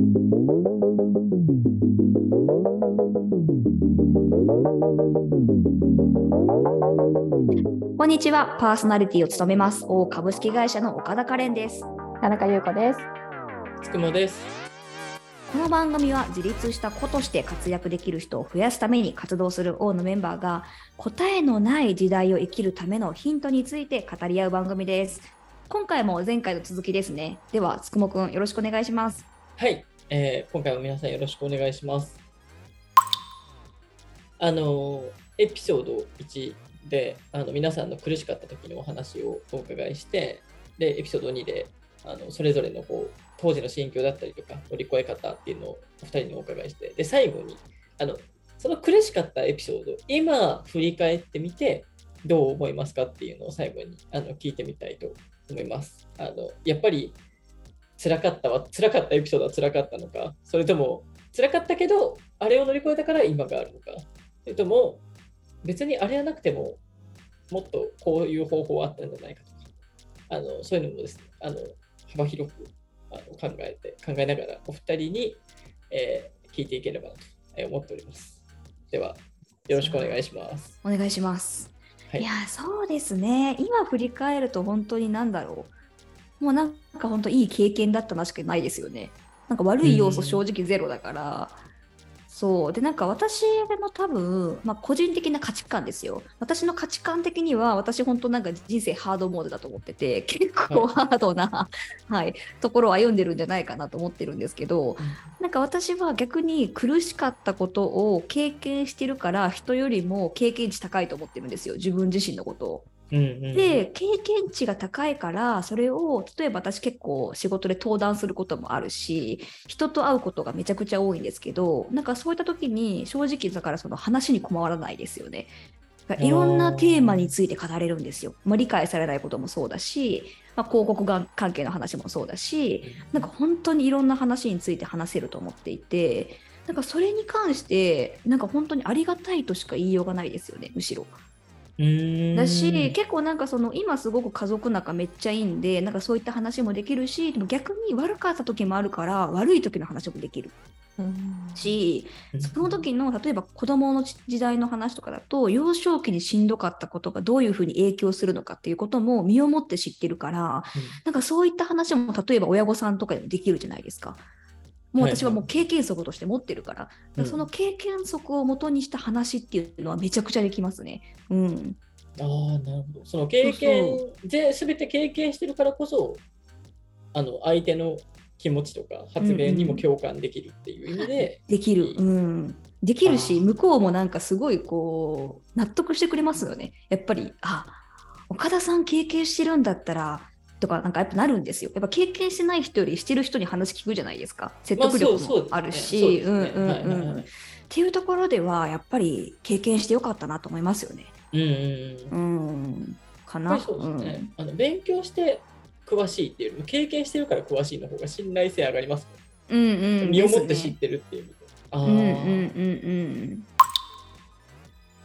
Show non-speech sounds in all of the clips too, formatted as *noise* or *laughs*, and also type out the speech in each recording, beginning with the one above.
こんにちは、パーソナリティを務めます、大株式会社の岡田カレンです。田中優子です。つくもです。この番組は自立した子として活躍できる人を増やすために活動する王のメンバーが答えのない時代を生きるためのヒントについて語り合う番組です。今回も前回の続きですね。では、つくもくんよろしくお願いします。はい、えー今回も皆さんよろしくお願いします。あのエピソード1であの皆さんの苦しかった時のお話をお伺いして、でエピソード2であのそれぞれのこう当時の心境だったりとか乗り越え方っていうのをお二人にお伺いして、で最後にあのその苦しかったエピソード、今振り返ってみてどう思いますかっていうのを最後にあの聞いてみたいと思います。あのやっぱり辛かったは辛かったエピソードは辛かったのか。それとも辛かったけどあれを乗り越えたから今があるのか。それとも別にあれはなくてももっとこういう方法はあったんじゃないかとか。あのそういうのもですねあの幅広くあの考えて考えながらお二人に、えー聞いていければなとえー思っております。ではよろしくお願いします。お願いします。はい。いや、そうですね。今振り返ると本当になんだろう。もうなんか本当いい経験だったなしかないですよね。なんか悪い要素うん正直ゼロだから。そう。で、なんか私の多分、まあ個人的な価値観ですよ。私の価値観的には、私本当なんか人生ハードモードだと思ってて、結構ハードな、はい、ところを歩んでるんじゃないかなと思ってるんですけど、なんか私は逆に苦しかったことを経験してるから人よりも経験値高いと思ってるんですよ自分自身のことを。うんうんで経験値が高いからそれを例えば私結構仕事で登壇することもあるし人と会うことがめちゃくちゃ多いんですけどなんかそういった時に正直だからその話に困らないですよね。いろんなテーマについて語れるんですよ。まあ、理解されないこともそうだし、まあ、広告が関係の話もそうだし、なんか本当にいろんな話について話せると思っていて、なんかそれに関して、なんか本当にありがたいとしか言いようがないですよね、むしろ。うーん。だし、結構なんかその今すごく家族仲めっちゃいいんで、なんかそういった話もできるし、でも逆に悪かった時もあるから、悪い時の話もできるし、その時の例えば子供の時代の話とかだと幼少期にしんどかったことがどういうふうに影響するのかっていうことも身をもって知ってるからなんかそういった話も例えば親御さんとかでもできるじゃないですか。もう私はもう経験則として持ってるから,、うん。その経験則を元にした話っていうのはめちゃくちゃできますね。うん、ああ、なるほど。その経験で、すべて経験してるからこそ、あの、相手の気持ちとか発言にも共感できるっていう意味で、できる、いいうん、できる。し向こうもなん。かすごいこう納得してくれますよねやっぱりあ岡田さん経験してるんだったらとかなんかやっぱなるんですよ。やっぱ経験してない人よりしてる人に話聞くじゃないですか。説得力もあるし。うんうんうん。っていうところではやっぱり経験してよかったなと思いますよね。うんうんうん。うん。かな。そうですね、あの。勉強して詳しいっていうよりも、経験してるから詳しいの方が信頼性上がりますもんうんうんうん。身をもって知ってるっていう。意味で。ああ、うんうんうんうん。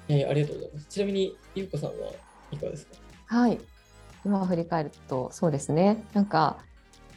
えーありがとうございます。ちなみに、ゆうこさんはいかがですか？はい。今振り返ると、そうですね。なんか、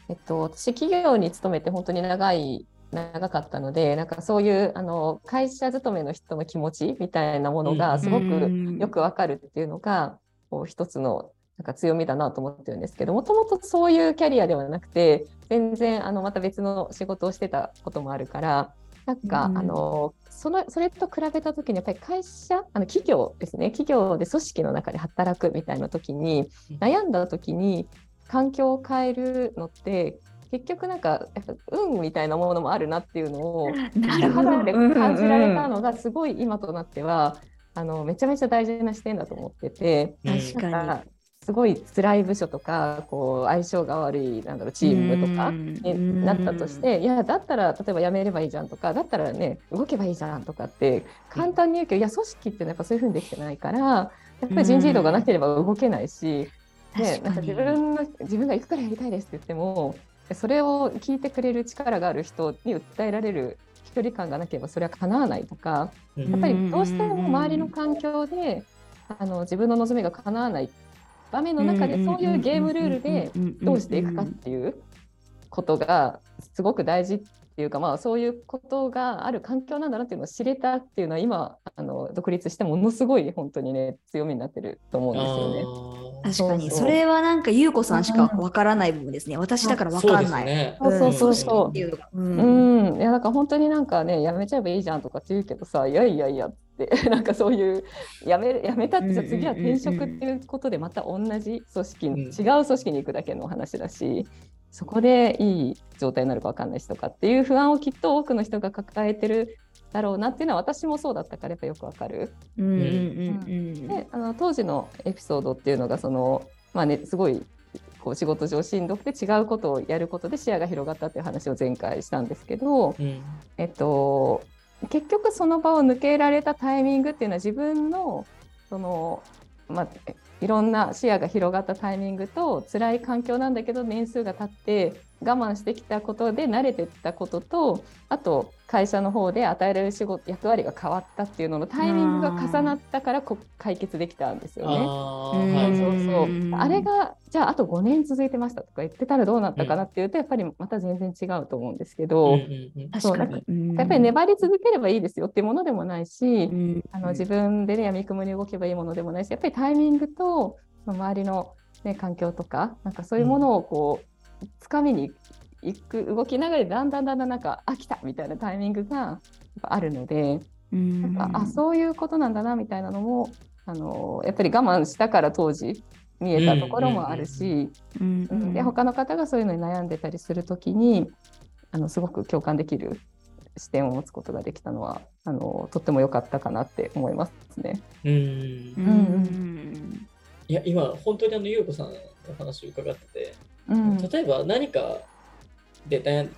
えっと、私、企業に勤めて本当に長い、長かったので、なんかそういう、あの、会社勤めの人の気持ちみたいなものうんがすごくうんよくわかるっていうのが、こう一つのなんか強みだなと思ってるんですけどもともとそういうキャリアではなくて全然あのまた別の仕事をしてたこともあるからなんか、うんあのそのそれと比べた時にやっぱり会社あの企業ですね。企業で組織の中で働くみたいな時に悩んだ時に環境を変えるのって結局なんかやっぱ運みたいなものもあるなっていうのを *laughs* 肌で感じられたのがすごい今となってはあのめちゃめちゃ大事な視点だと思ってて。確かすごい辛い部署とかこう相性が悪いなんだろうチームとかうん。になったとしていやだったら例えば辞めればいいじゃんとかだったらね動けばいいじゃんとかって簡単に言うけどいや組織っていうのはやっぱそういうふうにできてないからやっぱり人事異動がなければ動けないし。ね、なんか自分の自分が行くからやりたいですって言ってもそれを聞いてくれる力がある人に訴えられる距離感がなければそれは叶わないとかうん。やっぱりどうしても周りの環境であの自分の望みが叶わない場面の中でそういうゲームルールでどうしていくかっていうことがすごく大事っていうか、まあ、そういうことがある環境なんだなっていうのを知れたっていうのは今あの独立してものすごい本当にね強みになってると思うんですよね。確かにそれはなんか優子さんしかわからない部分ですね。私だからわかんない。ね。そうそうそうそうっていうのが。うん、いやだから本当になんかねやめちゃえばいいじゃんとかって言うけどさいやいやいやっ *laughs* なんかそういうやめるやめたってじゃあ次は転職っていうことでまた同じ組織、うん。違う組織に行くだけの話だしそこでいい状態になるか分かんないしとかっていう不安をきっと多くの人が抱えてるだろうなっていうのは私もそうだったからやっぱよくわかる。うんうんうんであの当時のエピソードっていうのがそのまあねすごいこう仕事上しんどくて違うことをやることで視野が広がったっていう話を前回したんですけど、うん。えっと、結局その場を抜けられたタイミングっていうのは自分のその、まあ、いろんな視野が広がったタイミングと辛い環境なんだけど年数が経って我慢してきたことで慣れてったこととあと会社の方で与えられる仕事役割が変わったっていうののタイミングが重なったからこ解決できたんですよね。うんあそうそうそう。うん。あれがじゃああと5年続いてましたとか言ってたらどうなったかなっていうと、やっぱりまた全然違うと思うんですけど、うんうんうかやっぱり粘り続ければいいですよっていうものでもないし、うん。あの自分でねやみくもに動けばいいものでもないしやっぱりタイミングとその周りの、ね、環境とかなんかそういうものをこう、掴みに行く動きながらだんだんだんだんなんかあ来たみたいなタイミングがやっぱあるので、うん。なんかあそういうことなんだなみたいなのもあのやっぱり我慢したから当時見えたところもあるし、うんうんで他の方がそういうのに悩んでたりする時にあのすごく共感できる視点を持つことができたのはあのとっても良かったかなって思いますね。うんうんいや今本当にあの優子さんの話を伺ってて、うん。例えば何かで悩ん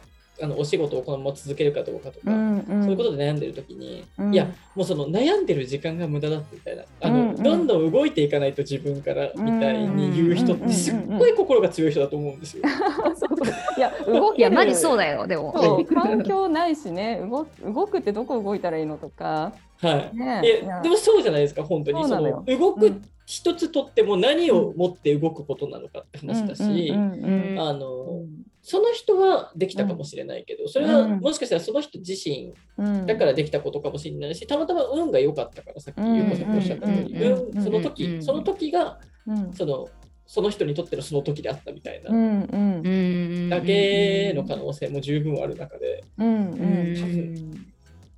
あのお仕事をこのまま続けるかどうかとか、うんうん。そういうことで悩んでる時に、うん。いやもうその悩んでる時間が無駄だってみたいなあの、うんうん。どんどん動いていかないと自分からみたいに言う人ってすっごい心が強い人だと思うんですよ。*laughs* そうそう。いや動いや、マジそうだだよ、でも。環境ないしね。動動くってどこ動いたらいいのとか、はい。ね、いいやや。でもそうじゃないですか本当に。その動く一つとっても何をもって動くことなのかって話だし、あのその人はできたかもしれないけど、それはもしかしたらその人自身うん。だからできたことかもしれないし、たまたま運が良かったから、さっきうん。ゆうこさんがおっしゃった通り、うん。うん。運そのうん。時、その時がうん。そのその人にとってのその時であったみたいなだけの可能性も十分ある中で、うん。うん。うん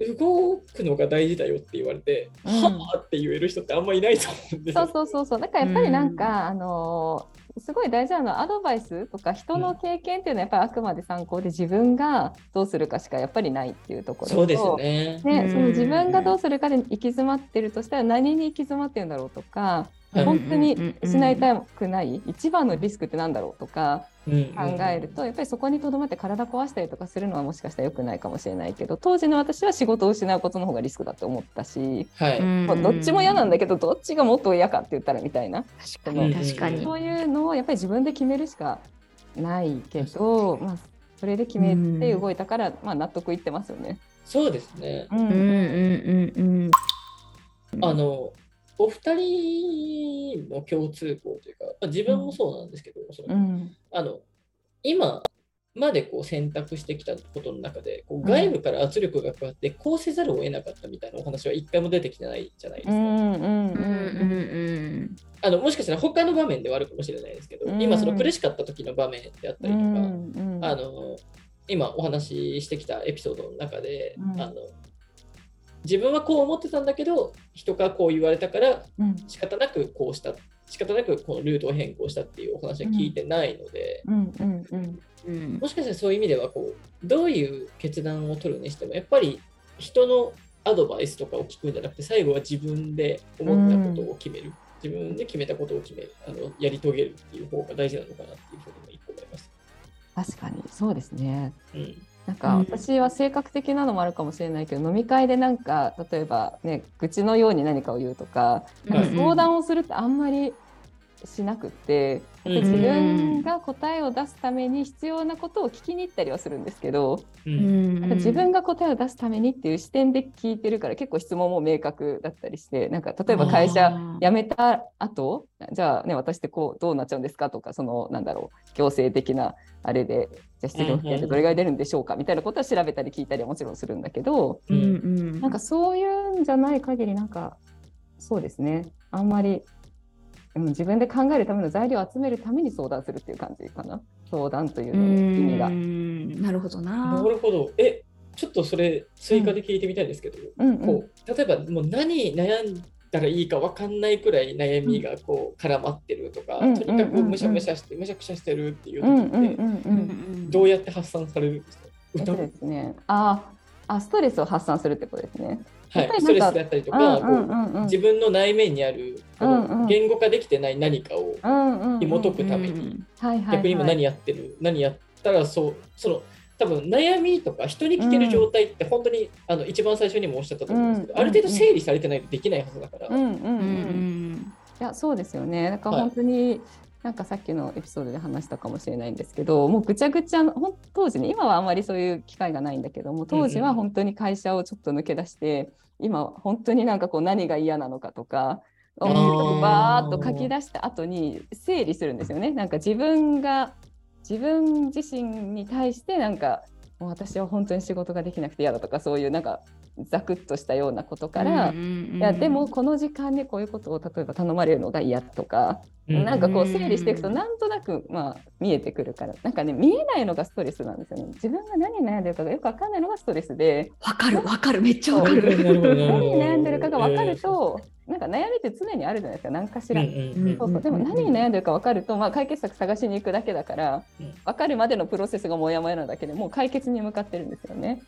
動くのが大事だよって言われて、うん。はあって言える人ってあんまいないと思うんで。すよ。そうそうそうそう。だからやっぱりなんか、あのーすごい大事なのはアドバイスとか人の経験っていうのはやっぱりあくまで参考で自分がどうするかしかやっぱりないっていうところと。そうですね。ね、その自分がどううするかで行き詰まってるとしたら何に行き詰まってるんだろうとか、はい本当にうんうんうんうん失いたくない一番のリスクってなんだろうとかうん考えると、やっぱりそこにとどまって体壊したりとかするのはもしかしたら良くないかもしれないけど当時の私は仕事を失うことの方がリスクだと思ったし、はい。もうどっちも嫌なんだけどどっちがもっと嫌かって言ったらみたいな確かに、確かに。そういうのをやっぱり自分で決めるしかないけど、まあ、それで決めて動いたから、まあ、納得いってますよね。そうですね。うんうんうんうんうん。あの、お二人の共通項というか、まあ自分もそうなんですけど、そのうんあの今までこう選択してきたことの中でこう外部から圧力がかかってこうせざるを得なかったみたいなお話は一回も出てきてないじゃないですか。あのもしかしたら他の場面ではあるかもしれないですけど、うん。今その苦しかった時の場面であったりとか、うん。あの今お話ししてきたエピソードの中で、うん。あの自分はこう思ってたんだけど人からこう言われたからうん。仕方なくこうした仕方なくこのルートを変更したっていうお話は聞いてないので、うんうんうん。うん。もしかしたらそういう意味ではこうどういう決断を取るにしてもやっぱり人のアドバイスとかを聞くんじゃなくて最後は自分で思ったことを決める、自分で決めたことを決めるあのやり遂げるっていう方が大事なのかなっていうふうにも一個思います。確かに。そうですね。うんなんかうん。私は性格的なのもあるかもしれないけど、飲み会でなんか例えばね愚痴のように何かを言うとか相談をするってあんまりしなくって、うん自分が答えを出すために必要なことを聞きに行ったりはするんですけど、ううん。ん自分が答えを出すためにっていう視点で聞いてるから結構質問も明確だったりしてなんか例えば会社辞めた後じゃあね私ってこうどうなっちゃうんですかとかそのなんだろう行政的なあれでじゃあ失業保険ってどれぐらい出るんでしょうかみたいなことは調べたり聞いたりはもちろんするんだけどうんうん。なんかそういうんじゃない限りなんかそうですね。あんまりうん自分で考えるための材料を集めるために相談するっていう感じかな。相談といううのの意味が。ん。なるほどな。な。るほど。え、ちょっとそれ追加で聞いてみたいんですけど、うん。うんこう例えばもう何悩んだらいいか分かんないくらい悩みがこう絡まってるとか、うんとにかうんうん。うんくむしゃむしゃしてむしゃくしゃしてるっていううん時ってうんうんううんん。どうやって発散されるんですか？えっとですね。ああストレスを発散するってことですね。はい、ストレスであったりとか、こうう自分の内面にあるこうんうん。の言語化できてない何かを紐解くために、逆に今何やってる、何やったらそうその多分悩みとか人に聞ける状態って本当に、あの一番最初にもおっしゃったと思うんですけど、うんある程度整理されてないとできないはずだから、うんうん。うんうんうん。いやそうですよね。だからはい。本当に、なんかさっきのエピソードで話したかもしれないんですけどもうぐちゃぐちゃ当時ね今はあんまりそういう機会がないんだけども当時は本当に会社をちょっと抜け出して、今本当になんかこう何が嫌なのかとかバーっと書き出した後に整理するんですよね。なんか自分が自分自身に対してなんかもう私は本当に仕事ができなくて嫌だとかそういうなんかざくっとしたようなことから、うんうんうん。いやでもこの時間にこういうことを例えば頼まれるのが嫌とか、うんなんかこううん整理していくとなんとなくまあ見えてくるからなんかね見えないのがストレスなんですよね。自分が何に悩んでるかがよくわかんないのがストレスでわかるわかるめっちゃわかなる何に悩んでるかがわかると、なんか悩みって常にあるじゃないですか何かしら。うんうんうんそうそう。でも何に悩んでるか分かると、まあ、解決策探しに行くだけだからうん。分かるまでのプロセスがモヤモヤなだけでもう解決に向かってるんですよね。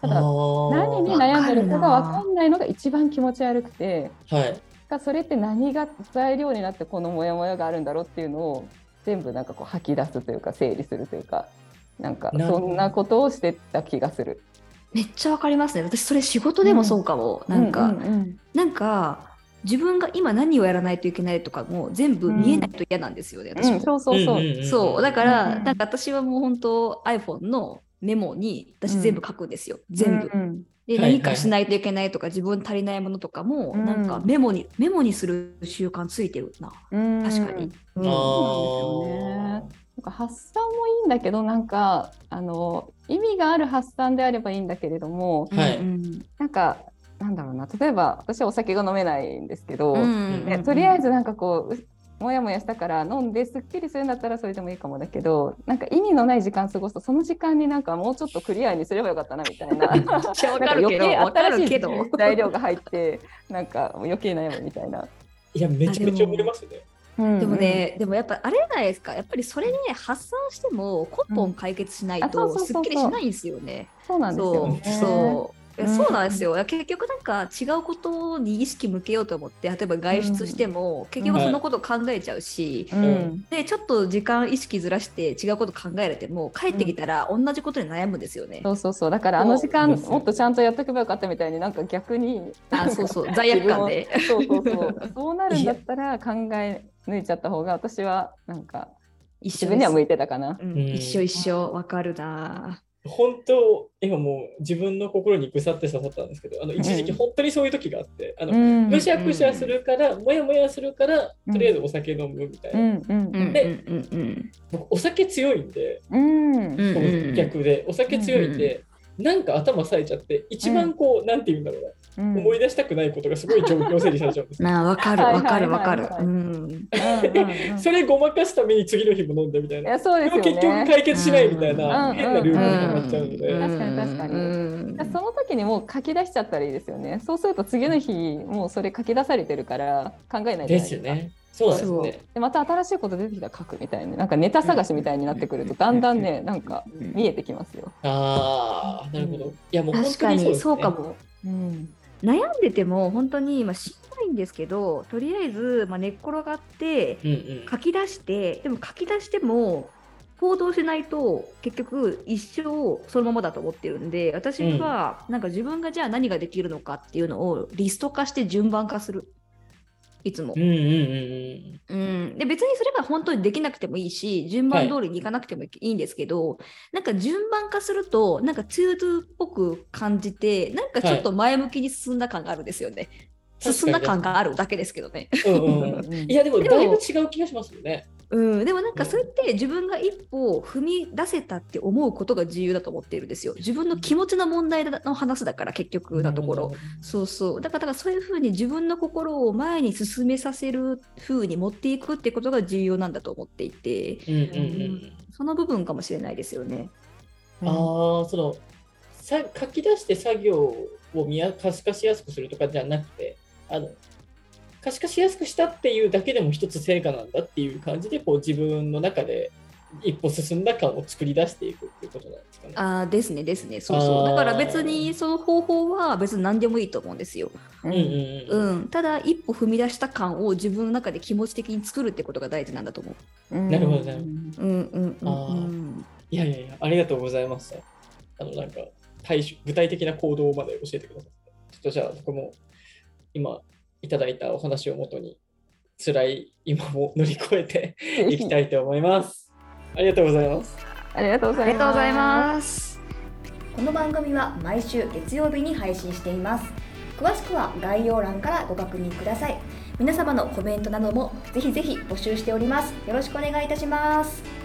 ただ何に悩んでるかが分かんないのが一番気持ち悪くてはいがそれって何が材料になってこのモヤモヤがあるんだろうっていうのを全部なんかこう吐き出すというか整理するというかなんかそんなことをしてた気がする。めっちゃわかりますね。私それ仕事でもそうかも。なんか、うんうんなんか自分が今何をやらないといけないとかも全部見えないと嫌なんですよね。うん私もうんそうそうそう。んんんんそうだから、うんうんなんか私はもう本当 iPhone のメモに私全部書くんですよ、全部。うんうん。ではい何かしないといけないとか、自分に足りないものとかも、うん。なんかメモにメモにする習慣ついてるな。うん。確かに。うん。あそうなんですよね。なんか発散もいいんだけどなんかあの意味がある発散であればいいんだけれどもはい。うんなんかなんだろうな。例えば私はお酒が飲めないんですけど、うんねとりあえずなんかこううもやもやしたから飲んですっきりするんだったらそれでもいいかもだけどなんか意味のない時間過ごすとその時間になんかもうちょっとクリアにすればよかったなみたいな。なんかるけど、余計新しいるけど。材料が入ってなんか余計悩むみたいな。いやめちゃめちゃ思いますね。でもね、でもやっぱあれじゃないですか、やっぱりそれね、発散しても根本解決しないとすっきりしないんですよね。そうなんですよそうね。そう。いやうんそうなんですよ。結局なんか違うことに意識向けようと思って、例えば外出しても、結局そのこと考えちゃうし、うん。でちょっと時間意識ずらして違うこと考えれても帰ってきたら同じことに悩むんですよね。そうそうそう。だからあの時間もっとちゃんとやっとけばよかったみたいになんか逆にあそうそう。罪悪感で。そうそうそう。*laughs* そうなるんだったら考え抜いちゃった方が私はなんか一緒には向いてたかな。一緒一緒。わかるな。本当今もう自分の心にぐさって刺さったんですけどあの一時期本当にそういう時があって、あのうん。むしゃくしゃするから、もやもやするからとりあえずお酒飲むみたいな、うんうんうん。うんでうんうん。僕お酒強いんで、うん。うんうん。逆で。お酒強いんで、なんか頭冴えちゃって一番こう、なんて言うんだろうな、うん思い出したくないことがすごい状況整理されちゃうんですよ。なあわかるはいわかるわかるそれごまかすために次の日も飲んでみたいいな。やそうですよでも結局ね。解決しないみたいなうん変なルールになっちゃうので、うん確かに確かにうんその時にもう書き出しちゃったらいいですよね。そうすると次の日もうそれ書き出されてるから考えないじゃないでです。よね。そうですね。でまた新しいこと出てきたら書くみたいななんかネタ探しみたいになってくるとだんだんねなんか見えてきますよ。ああ、なるほど。いやもう本確かに当にそうです、ね、そうかも。うん悩んでても本当にまあしんどいんですけどとりあえずまあ寝っ転がってうんうん。書き出してでも書き出しても行動しないと結局一生そのままだと思ってるんで私はなんか自分がじゃあ何ができるのかっていうのをリスト化して順番化する。いつもうん。うんうんうん、で別にそれが本当にできなくてもいいし順番通りにいかなくてもいいんですけど、なんか順番化するとなんかツードゥっぽく感じてなんかちょっと前向きに進んだ感があるんですよね。確かに進んだ感があるだけですけどね。うん。うんうんうん *laughs* いや、でも、だいぶ違う気がしますよね。うん、でもなんかそれって自分が一歩踏み出せたって思うことが重要だと思っているんですよ。自分の気持ちの問題の話だから結局なところ。そうそう。だからだからそういうふうに自分の心を前に進めさせるふうに持っていくってことが重要なんだと思っていて、うんうんうん。その部分かもしれないですよね。ああ、そのさ書き出して作業を見や可視化しやすくするとかじゃなくて、あの可視化しやすくしたっていうだけでも一つ成果なんだっていう感じで、こう自分の中で一歩進んだ感を作り出していくっていうことなんですかね。ああですねですね。そうそう。だから別にその方法は別に何でもいいと思うんですよ。ただ一歩踏み出した感を自分の中で気持ち的に作るってことが大事なんだと思う。うんなるほどなるほどうんうんうんあうん。いやいやいや、ありがとうございました。あの、なんか、対処具体的な行動まで教えてくださって。ちょっとじゃあ、僕も今いただいたお話をもとに、辛い今も乗り越えて *laughs* いきたいと思います。ありがとうございます。ありがとうございます。ありがとうございます。この番組は毎週月曜日に配信しています詳しくは概要欄からご確認ください皆様のコメントなどもぜひぜひ募集しておりますよろしくお願いいたします